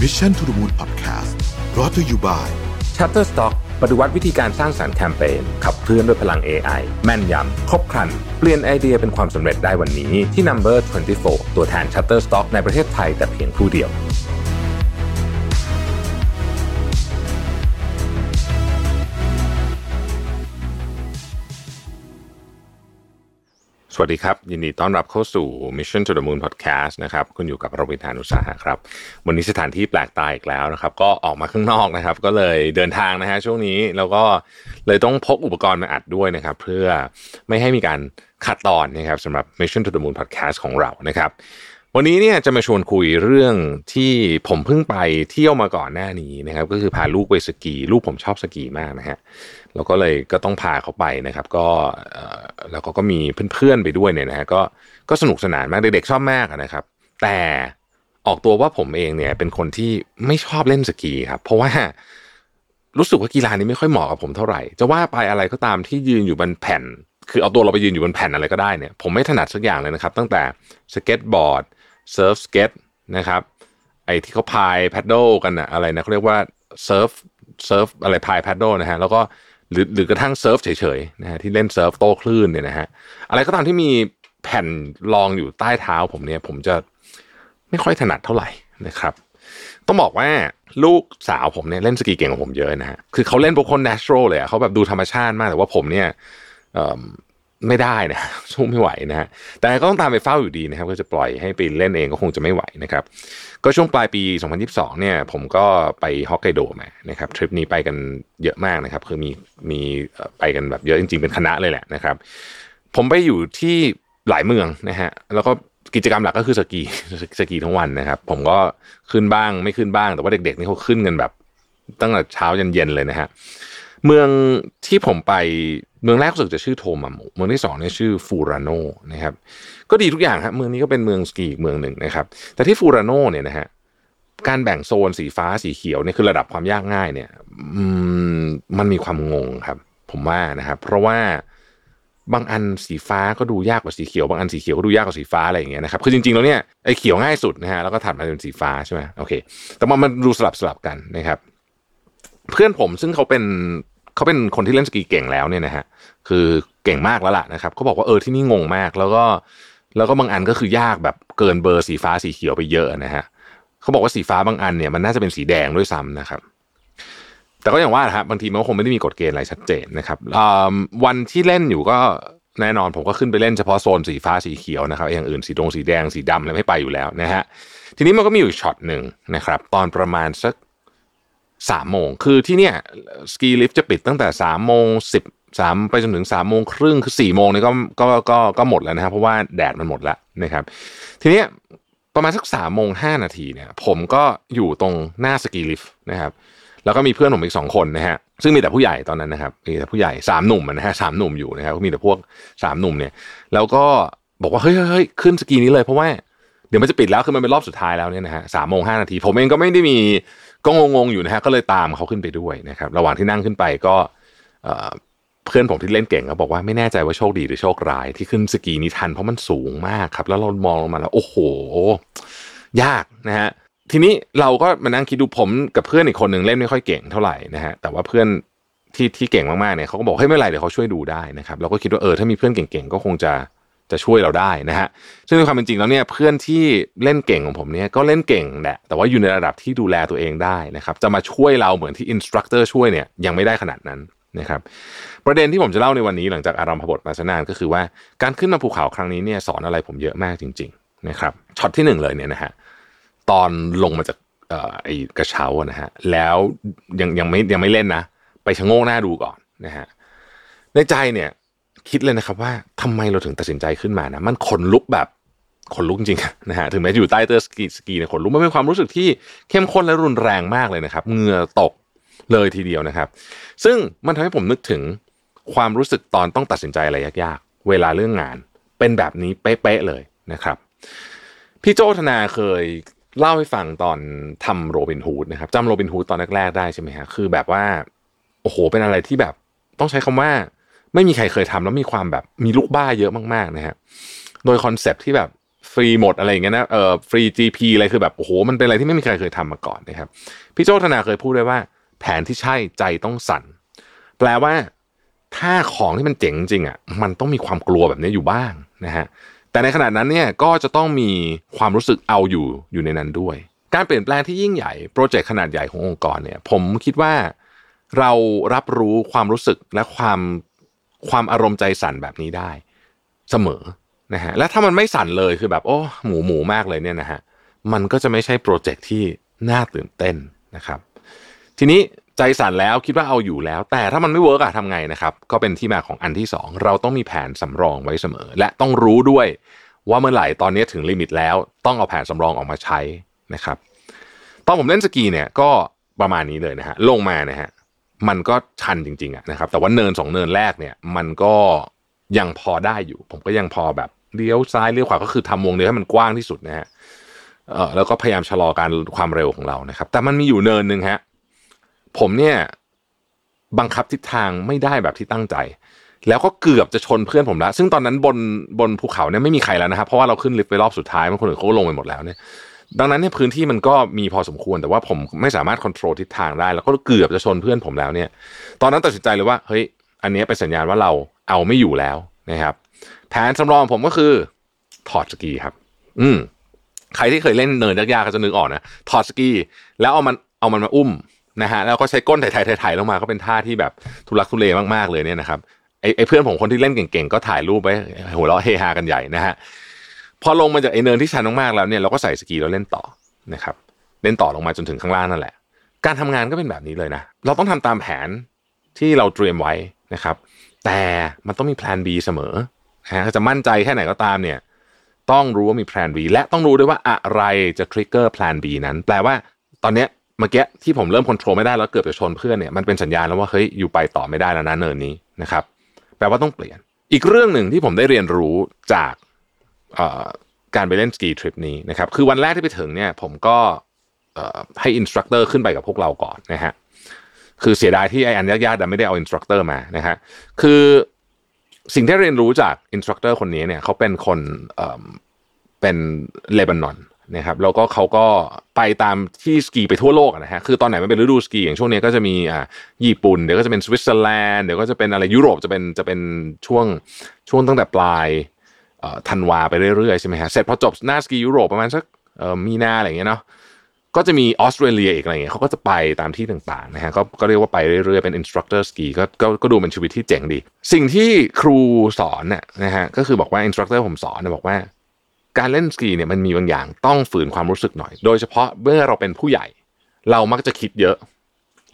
Mission to the Moon Podcast รอ t to you by Shutterstock ปฏิวัติวิธีการสร้างสารรค์แคมเปญขับเคลื่อนด้วยพลัง AI แม่นยำ ครบครัน เปลี่ยนไอเดียเป็นความสำเร็จได้วันนี้ที่ Number 24 ตัวแทน Shutterstock ในประเทศไทยแต่เพียงผู้เดียว สวัสดีครับ ยินดีต้อนรับเข้าสู่ Mission to the Moon Podcast นะครับคุณอยู่กับโรบินทานุสาหะครับ วันนี้สถานที่แปลกตาอีกแล้วนะครับ ก็ออกมาข้างนอกนะครับ ก็เลยเดินทางนะฮะช่วงนี้แล้วก็เลยต้องพกอุปกรณ์มาอัดด้วยนะครับ เพื่อไม่ให้มีการขัดตอนนะครับสำหรับ Mission to the Moon Podcast ของเรานะครับ วันนี้เนี่ยจะมาชวนคุยเรื่องที่ผมเพิ่งไปเที่ยวมาก่อนหน้านี้นะครับ ก็คือพาลูกไปสกีลูกผมชอบสกีมากนะฮะแล้วก็เลยก็ต้องพาเขาไปนะครับ ก็แล้วก็ก็มีเพื่อนๆไปด้วยเนี่ยนะฮะก็ก็สนุกสนานมากเด็กๆชอบมากนะครับ แต่ออกตัวว่าผมเองเนี่ยเป็นคนที่ไม่ชอบเล่นสกีครับเพราะว่ารู้สึกว่ากีฬานี้ไม่ค่อยเหมาะกับผมเท่าไหร่ จะว่าไปอะไรก็ตามที่ยืนอยู่บนแผ่น คือเอาตัวเราไปยืนอยู่บนแผ่นอะไรก็ได้เนี่ย ผมไม่ถนัดสักอย่างเลยนะครับ ตั้งแต่สเก็ตบอร์ด เซิร์ฟสเก็ตนะครับไอ้ที่เขาพาย paddle กันอะอะไรนะเขาเรียกว่า surf surf อะไรพาย paddle นะฮะแล้วก็หรือหรือกระทั่งเซิร์ฟเฉยๆนะฮะที่เล่นเซิร์ฟโต้คลื่นเนี่ยนะฮะอะไรก็ตามที่มีแผ่นรองอยู่ใต้เท้าผมเนี่ย ผมจะไม่ค่อยถนัดเท่าไหร่นะครับ ต้องบอกว่าลูกสาวผมเนี่ยเล่นสกีเก่งกว่าผมเยอะนะฮะคือเขาเล่นพวกคน natural เลยอะเขาแบบดูธรรมชาติมากแต่ว่าผมเนี่ย ไม่ได้นะสู้ไม่ไหวนะฮะแต่ก็ต้องตามไปเฝ้าอยู่ดีนะครับ ก็จะปล่อยให้ไปเล่นเองก็คงจะไม่ไหวนะครับ ก็ช่วงปลายปี 2022 เนี่ย ผมก็ไปฮอกไกโดมานะครับทริปนี้ไปกันเยอะมากนะครับ คือมีมีไปกันแบบเยอะจริงๆ เป็นคณะเลยแหละนะครับ ผมไปอยู่ที่หลายเมืองนะฮะแล้วก็กิจกรรมหลักก็คือสกีสกีทั้งวันนะครับ ผมก็ขึ้นบ้างไม่ขึ้นบ้าง แต่ว่าเด็กๆนี่เขาขึ้นกันแบบ ตั้งแต่เช้ายันเย็นเลยนะฮะเมืองที่ผมไป เมืองแรกรู้สึกจะชื่อโทมามุเมืองที่สองเนี่ยชื่อฟูรานโนนะครับ ก็ดีทุกอย่างครับเมืองนี้ก็เป็นเมืองสกีอีกเมืองหนึ่งนะครับ แต่ที่ฟูรานโนเนี่ยนะฮะการแบ่งโซนสีฟ้าสีเขียวเนี่ยคือระดับความยากง่ายเนี่ยมันมีความงงครับ ผมว่านะครับ เพราะว่าบางอันสีฟ้าก็ดูยากกว่าสีเขียวบางอันสีเขียวก็ดูยากกว่าสีฟ้าอะไรอย่างเงี้ยนะครับคือจริงๆแล้วเนี่ยไอ้เขียวง่ายสุดนะฮะแล้วก็ถัดมาเป็นสีฟ้าใช่ไหมโอเค แต่ว่ามันดูสลับสลับกันนะครับ เพื่อนผมซึ่งเขาเป็น เขาเป็นคนที่เล่นสกีเก่งแล้วเนี่ยนะฮะคือเก่งมากแล้วล่ะนะครับเขาบอกว่าเออที่นี่งงมาก แล้วก็แล้วก็บางอันก็คือยากแบบเกินเบอร์สีฟ้าสีเขียวไปเยอะนะฮะเขาบอกว่าสีฟ้าบางอันเนี่ยมันน่าจะเป็นสีแดงด้วยซ้ำนะครับแต่ก็อย่างว่านะครับบางทีมันก็คงไม่ได้มีกฎเกณฑ์อะไรชัดเจนนะครับวันที่เล่นอยู่ก็แน่นอนผมก็ขึ้นไปเล่นเฉพาะโซนสีฟ้าสีเขียวนะครับอย่างอื่นสีดงสีแดงสีดำอะไรไม่ไปอยู่แล้วนะฮะทีนี้มันก็มีอยู่ช็อตหนึ่งนะครับ ตอนประมาณสัก สามโมง คือที่เนี่ยสกีลิฟต์จะปิดตั้งแต่สามโมงสิบสามไปจนถึงสามโมงครึ่งคือสี่โมงเนี่ยก็ก็ก็ก็หมดแล้วนะครับเพราะว่าแดดมันหมดแล้วนะครับ ทีเนี้ยประมาณสักสามโมงห้านาทีเนี่ย ผมก็อยู่ตรงหน้าสกีลิฟต์นะครับแล้วก็มีเพื่อนผมอีกสองคนนะฮะซึ่งมีแต่ผู้ใหญ่ตอนนั้นนะครับมีแต่ผู้ใหญ่สามหนุ่มนะฮะสามหนุ่มอยู่นะครับมีแต่พวกสามหนุ่มเนี่ย แล้วก็บอกว่าเฮ้ยเฮ้ยเฮ้ยขึ้นสกีนี้เลยเพราะว่า เดี๋ยวมันจะปิดแล้วคือมันเป็นรอบสุดท้ายแล้วเนี่ยนะฮะสามโมงห้านาที ผมเองก็ไม่ได้มีก็งงๆอยู่นะฮะก็เลยตามเขาขึ้นไปด้วยนะครับระหว่างที่นั่งขึ้นไปก็เพื่อนผมที่เล่นเก่งก็บอกว่าไม่แน่ใจว่าโชคดีหรือโชคร้ายที่ขึ้นสกีนี้ทันเพราะมันสูงมากครับ แล้วเรามองลงมาแล้วโอ้โห ยากนะฮะทีนี้เราก็มานั่งคิดดูผมกับเพื่อนอีกคนหนึ่งเล่นไม่ค่อยเก่งเท่าไหร่นะฮะแต่ว่าเพื่อนที่ที่เก่งมากๆเนี่ยเขาก็บอกเฮ้ยไม่เป็นไรเดี๋ยวเขาช่วยดูได้นะครับเราก็คิดว่าเออถ้ามีเพื่อนเก่งๆก็คงจะ จะช่วยเราได้นะฮะซึ่งในความเป็นจริงแล้วเนี่ยเพื่อนที่เล่นเก่งของผมเนี่ยก็เล่นเก่งแหละแต่ว่าอยู่ในระดับที่ดูแลตัวเองได้นะครับจะมาช่วยเราเหมือนที่ instructor ช่วยเนี่ยยังไม่ได้ขนาดนั้นนะครับประเด็นที่ผมจะเล่าในวันนี้หลังจากอารัมพบทมาสนานก็คือว่าการขึ้นมาภูเขาครั้งนี้เนี่ยสอนอะไรผมเยอะมากจริงๆนะครับช็อตที่หนึ่งเลยเนี่ยนะฮะตอนลงมาจากไอ้กระเช้านะฮะแล้วยังยังไม่ยังไม่เล่นนะ ไปชะโงกหน้าดูก่อนนะฮะในใจเนี่ย คิดเลยนะครับว่าทำไมเราถึงตัดสินใจขึ้นมานะมันขนลุกแบบขนลุกจริงนะฮะถึงแม้จะอยู่ใต้เสื้อสกีสกีเนี่ยขนลุกมันเป็นความรู้สึกที่เข้มข้นและรุนแรงมากเลยนะครับเหงื่อตกเลยทีเดียวนะครับ ซึ่งมันทำให้ผมนึกถึงความรู้สึกตอนต้องตัดสินใจอะไรยากๆ เวลาเรื่องงาน เป็นแบบนี้เป๊ะๆเลยนะครับ พี่โจ้ ธนาเคยเล่าให้ฟังตอนทำโรบินฮูดนะครับจำโรบินฮูดตอนแรกๆได้ใช่ไหมฮะคือแบบว่า โอ้โหเป็นอะไรที่แบบต้องใช้คำว่า ไม่มีใครเคยทำแล้วมีความแบบมีลูกบ้าเยอะมากๆนะฮะโดยคอนเซปที่แบบฟรีหมดอะไรอย่างเงี้ยนะเออฟรี GP อะไรคือแบบโอ้โหมันเป็นอะไรที่ไม่มีใครเคยทำมาก่อนนะครับพี่โจธนาเคยพูดไว้ว่า แผนที่ใช่ใจต้องสั่น แปลว่า ถ้าของที่มันเจ๋งจริงอะมันต้องมีความกลัวแบบนี้อยู่บ้างนะฮะแต่ในขณะนั้นเนี่ยก็จะต้องมีความรู้สึกเอาอยู่อยู่ในนั้นด้วย การเปลี่ยนแปลงที่ยิ่งใหญ่โปรเจกต์ขนาดใหญ่ขององค์กรเนี่ย ผมคิดว่าเรารับรู้ความรู้สึกและความ ความอารมณ์ใจสั่นแบบนี้ได้ เสมอนะฮะและถ้ามันไม่สั่นเลยคือแบบโอ้หมูหมูมากเลยเนี่ยนะฮะมันก็จะไม่ใช่โปรเจกต์ที่น่าตื่นเต้นนะครับ ทีนี้ใจสั่นแล้วคิดว่าเอาอยู่แล้ว แต่ถ้ามันไม่ work อะทำไงนะครับ ก็เป็นที่มาของอันที่ 2 เราต้องมีแผนสำรองไว้เสมอ และต้องรู้ด้วยว่าเมื่อไหร่ตอนนี้ถึงลิมิตแล้ว ต้องเอาแผนสำรองออกมาใช้นะครับ ตอนผมเล่นสกีเนี่ยก็ประมาณนี้เลยนะฮะลงมานะฮะ มันก็ชันจริงๆอะนะครับแต่ว่าเนินสองเนินแรกเนี่ย มันก็ยังพอได้อยู่ ผมก็ยังพอแบบเลี้ยวซ้ายเลี้ยวขวาก็คือทำวงเดียวให้มันกว้างที่สุดนะฮะเออแล้วก็พยายามชะลอการความเร็วของเรานะครับ แต่มันมีอยู่เนินหนึ่งฮะผมเนี่ยบังคับทิศทางไม่ได้แบบที่ตั้งใจ แล้วก็เกือบจะชนเพื่อนผมแล้ว ซึ่งตอนนั้นบนบนภูเขาเนี่ยไม่มีใครแล้วนะครับเพราะว่าเราขึ้นลิฟต์ไปรอบสุดท้ายมันคนอื่นเขาก็ลงไปหมดแล้วเนี่ย ดังนั้นเนี่ยพื้นที่มันก็มีพอสมควรแต่ว่าผมไม่สามารถควบคุมทิศทางได้ แล้วก็เกือบจะชนเพื่อนผมแล้วเนี่ย ตอนนั้นตัดสินใจเลยว่าเฮ้ยอันนี้เป็นสัญญาณว่าเราเอาไม่อยู่แล้วนะครับ แผนสำรองผมก็คือถอดสกีครับ อืมใครที่เคยเล่นเนินยากๆก็จะนึกออกนะถอดสกี แล้วเอามันเอามันมาอุ้มนะฮะแล้วก็ใช้ก้นไถ่ๆๆลงมาก็เป็นท่าที่แบบทุลักทุเลมากๆเลยเนี่ยนะครับไอ้ไอ้เพื่อนผมคนที่เล่นเก่งๆก็ถ่ายรูปไว้หัวเราะเฮฮากันใหญ่นะฮะ พอลงมาจากไอ้เนินที่ชันมากๆแล้วเนี่ยเราก็ใส่สกีแล้วเล่นต่อนะครับเล่นต่อลงมาจนถึงข้างล่างนั่นแหละ การทำงานก็เป็นแบบนี้เลยนะเราต้องทำตามแผนที่เราเตรียมไว้นะครับ แต่มันต้องมีแผน B เสมอนะจะมั่นใจแค่ไหนก็ตามเนี่ยต้องรู้ว่ามีแผน B และต้องรู้ด้วยว่าอะไรจะ trigger แผน B นั้น แปลว่าตอนเนี้ยเมื่อกี้ที่ผมเริ่มควบคุมไม่ได้แล้วเกือบจะชนเพื่อนเนี่ยมันเป็นสัญญาณแล้วว่าเฮ้ยอยู่ไปต่อไม่ได้แล้วนะเนินนี้นะครับแปลว่าต้องเปลี่ยน อีกเรื่องหนึ่งที่ผมได้เรียนรู้จาก การไปเล่นสกีทริปนี้นะครับคือวันแรกที่ไปถึงเนี่ยผมก็ให้ instructor ขึ้นไปกับพวกเราก่อนนะฮะคือเสียดายที่ไอ้อันยากๆแต่ไม่ได้เอา instructor มานะฮะคือสิ่งที่เรียนรู้จาก instructor คนนี้เนี่ยเขาเป็นคนเป็นเลบานอนนะครับแล้วก็เขาก็ไปตามที่สกีไปทั่วโลกนะฮะคือตอนไหนมันเป็นฤดูสกีอย่างช่วงนี้ก็จะมีอ่าญี่ปุ่นเดี๋ยวก็จะเป็นสวิตเซอร์แลนด์เดี๋ยวก็จะเป็นอะไรยุโรปจะเป็นจะเป็นช่วงช่วงตั้งแต่ปลาย ธันวาไปเรื่อยๆใช่ไหมฮะเสร็จพอจบหน้าสกียุโรปประมาณสักมีนาอะไรอย่างเงี้ยเนาะก็จะมีออสเตรเลียอีกอะไรเงี้ยเขาก็จะไปตามที่ต่างๆนะฮะก็ก็เรียกว่าไปเรื่อยๆเป็น instructor สกีก็ก็ก็ดูเป็นชีวิตที่เจ๋งดี สิ่งที่ครูสอนเนี่ยนะฮะก็คือบอกว่า instructor ผมสอนเนี่ยบอกว่า การเล่นสกีเนี่ยมันมีบางอย่างต้องฝืนความรู้สึกหน่อย โดยเฉพาะเมื่อเราเป็นผู้ใหญ่ เรามักจะคิดเยอะ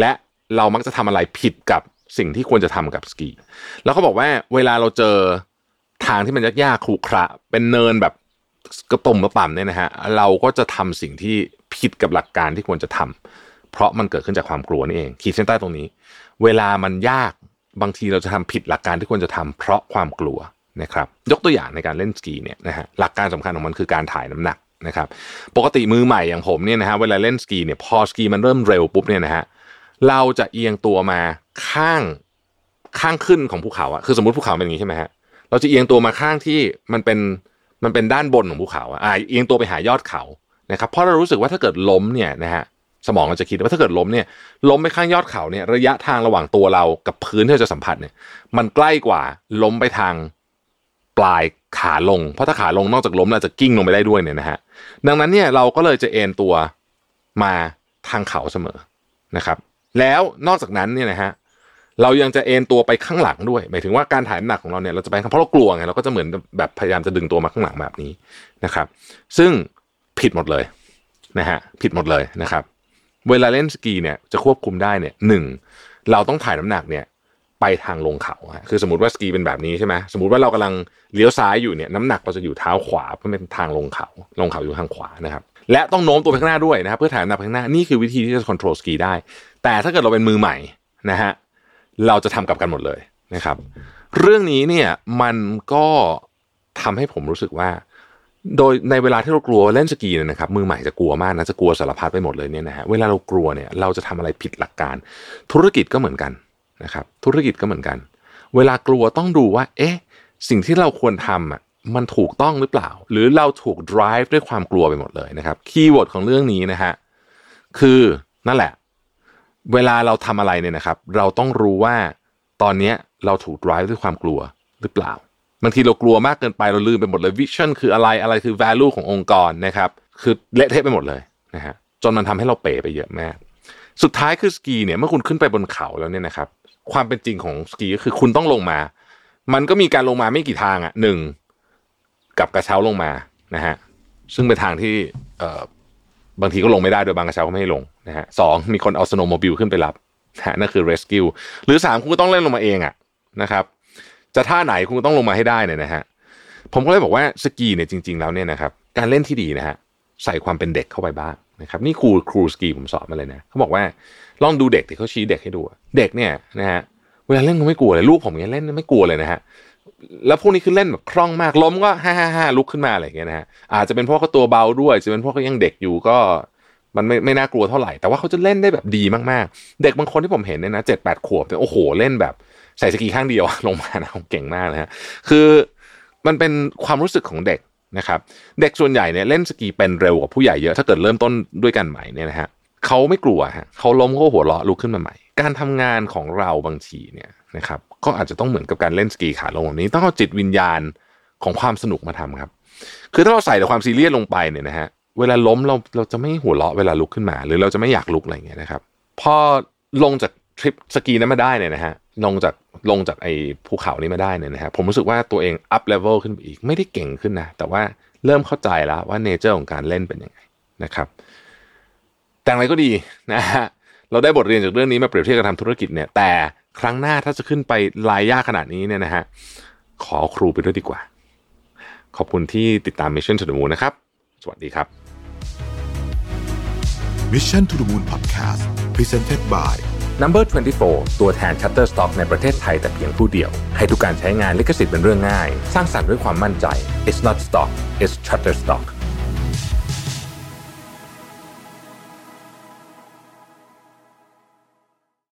และเรามักจะทำอะไรผิดกับสิ่งที่ควรจะทำกับสกีแล้วเขาบอกว่าเวลาเราเจอ ทางที่มันยากๆขรุขระเป็นเนินแบบกระปุ่มกระป่ำเนี่ยนะฮะเราก็จะทำสิ่งที่ผิดกับหลักการที่ควรจะทำเพราะมันเกิดขึ้นจากความกลัวนี่เองขีดเส้นใต้ตรงนี้ เวลามันยากบางทีเราจะทำผิดหลักการที่ควรจะทำเพราะความกลัวนะครับ ยกตัวอย่างในการเล่นสกีเนี่ยนะฮะหลักการสำคัญของมันคือการถ่ายน้ำหนักนะครับ ปกติมือใหม่อย่างผมเนี่ยนะฮะเวลาเล่นสกีเนี่ยพอสกีมันเริ่มเร็วปุ๊บเนี่ยนะฮะเราจะเอียงตัวมาข้างข้างขึ้นของภูเขาอะคือสมมติภูเขาเป็นอย่างนี้ใช่ไหมฮะ เราจะเอียงตัวมาข้างที่มันเป็นมันเป็นด้านบนของภูเขาอ่าเอียงตัวไปหายอดเขานะครับเพราะเรารู้สึกว่าถ้าเกิดล้มเนี่ยนะฮะสมองเราจะคิดว่าถ้าเกิดล้มเนี่ยล้มไปข้างยอดเขาเนี่ยระยะทางระหว่างตัวเรากับพื้นที่เราจะสัมผัสเนี่ยมันใกล้กว่าล้มไปทางปลายขาลง เพราะถ้าขาลงนอกจากล้มเราจะกิ้งลงไปได้ด้วยเนี่ยนะฮะดังนั้นเนี่ยเราก็เลยจะเอ็นตัวมาทางเขาเสมอนะครับ แล้วนอกจากนั้นเนี่ยนะฮะ เรายังจะเอนตัวไปข้างหลังด้วย หมายถึงว่าการถ่ายน้ำหนักของเราเนี่ยเราจะไปเพราะเรากลัวไงเราก็จะเหมือนแบบพยายามจะดึงตัวมาข้างหลังแบบนี้นะครับ ซึ่งผิดหมดเลยนะฮะผิดหมดเลยนะครับ เวลาเล่นสกีเนี่ยจะควบคุมได้เนี่ยหนึ่งเราต้องถ่ายน้ำหนักเนี่ยไปทางลงเขาคือสมมติว่าสกีเป็นแบบนี้ใช่ไหมสมมติว่าเรากำลังเลี้ยวซ้ายอยู่เนี่ยน้ำหนักเราจะอยู่เท้าขวาเพราะเป็นทางลงเขา ลงเขาอยู่ทางขวานะครับ และต้องโน้มตัวไปข้างหน้าด้วยนะครับเพื่อถ่ายน้ำหนักไปข้างหน้านี่คือวิธีที่จะควบคุมสกีได้ แต่ถ้าเกิดเราเป็นมือใหม่นะฮะ เราจะทำกับกันหมดเลยนะครับ เรื่องนี้เนี่ยมันก็ทำให้ผมรู้สึกว่า โดยในเวลาที่เรากลัวเล่นสกีเนี่ยนะครับมือใหม่จะกลัวมากนะจะกลัวสารพัดไปหมดเลยเนี่ยนะฮะเวลาเรากลัวเนี่ยเราจะทำอะไรผิดหลักการ ธุรกิจก็เหมือนกันนะครับธุรกิจก็เหมือนกัน เวลากลัวต้องดูว่า เอ๊ะ สิ่งที่เราควรทำอะมันถูกต้องหรือเปล่า หรือเราถูก drive ด้วยความกลัวไปหมดเลยนะครับ keyword ของเรื่องนี้นะฮะคือนั่นแหละ เวลาเราทำอะไรเนี่ยนะครับ เราต้องรู้ว่าตอนเนี้ยเราถูก drive ด้วยความกลัวหรือเปล่าบางทีเรากลัวมากเกินไปเราลืมไปหมดเลยวิชั่นคืออะไรอะไรคือ value ขององค์กรนะครับ คือเละเทะไปหมดเลยนะฮะจนมันทำให้เราเป๋ไปเยอะมากสุดท้ายคือสกีเนี่ยเมื่อคุณขึ้นไปบนเขาแล้วเนี่ยนะครับ ความเป็นจริงของสกีก็คือคุณต้องลงมา มันก็มีการลงมาไม่กี่ทางอะหนึ่งกับกระเช้าลงมานะฮะซึ่งเป็นทางที่เอ บางทีก็ลงไม่ได้โดยบางกระเช้าก็ไม่ให้ลงนะฮะสองมีคนเอาสโนว์โมบิลขึ้นไปรับนะนั่นคือ rescue หรือสามคุณก็ต้องเล่นลงมาเองอะนะครับจะท่าไหนคุณก็ต้องลงมาให้ได้เนี่ยนะฮะผมก็เลยบอกว่าสกีเนี่ยจริง ๆแล้วเนี่ยนะครับการเล่นที่ดีนะฮะใส่ความเป็นเด็กเข้าไปบ้างนะครับนี่ครูครูสกีผมสอนมาเลยนะเขาบอกว่าลองดูเด็กที่เขาชี้เด็กให้ดู เด็กเนี่ยนะฮะเวลาเล่นก็ไม่กลัวเลยลูกผมเนี่ยเล่นไม่กลัวเลยนะฮะ แล้วพวกนี้คือเล่นแบบคล่องมากล้มก็ฮ่าฮ่าฮ่าลุกขึ้นมาอะไรอย่างเงี้ยนะฮะอาจจะเป็นเพราะเขาตัวเบาด้วยจะเป็นเพราะเขายังเด็กอยู่ก็มันไม่ไม่น่ากลัวเท่าไหร่ แต่ว่าเขาจะเล่นได้แบบดีมากๆ เด็กบางคนที่ผมเห็นเนี่ยนะเจ็ดแปดขวบเนี่ยโอ้โหเล่นแบบใส่สกีข้างเดียวลงมานะเก่งมากนะฮะคือมันเป็นความรู้สึกของเด็กนะครับ เด็กส่วนใหญ่เนี่ยเล่นสกีเป็นเร็วกว่าผู้ใหญ่เยอะถ้าเกิดเริ่มต้นด้วยกันใหม่เนี่ยนะฮะเขาไม่กลัวฮะเขาล้มก็หัวเราะลุกขึ้นมาใหม่ การทำงานของเราบางทีเนี่ยนะครับ ก็อาจจะต้องเหมือนกับการเล่นสกีขาลงแบบนี้ ต้องเอาจิตวิญญาณของความสนุกมาทำครับ คือถ้าเราใส่แต่ความซีเรียสลงไปเนี่ยนะฮะเวลาล้มเราเราจะไม่หัวเราะเวลาลุกขึ้นมา หรือเราจะไม่อยากลุกอะไรอย่างเงี้ยนะครับพอลงจากทริปสกีนั้นมาได้เนี่ยนะฮะลงจากลงจากไอ้ภูเขานี้มาได้เนี่ยนะฮะผมรู้สึกว่าตัวเอง up level ขึ้นไปอีกไม่ได้เก่งขึ้นนะแต่ว่าเริ่มเข้าใจแล้วว่า nature ของการเล่นเป็นยังไงนะครับ แต่อะไรก็ดีนะฮะเราได้บทเรียนจากเรื่องนี้มาเปรียบเทียบกับทำธุรกิจเนี่ยแต่ ครั้งหน้าถ้าจะขึ้นไปลายยากขนาดนี้เนี่ยนะฮะขอครูไปด้วยดีกว่า ขอบคุณที่ติดตาม Mission to the Moon นะครับ สวัสดีครับ Mission to the Moon Podcast Presented by Number 24 ตัวแทน Shutterstock ในประเทศไทยแต่เพียงผู้เดียว ให้ทุกการใช้งานลิขสิทธิ์เป็นเรื่องง่าย สร้างสรรค์ด้วยความมั่นใจ It's not stock it's Shutterstock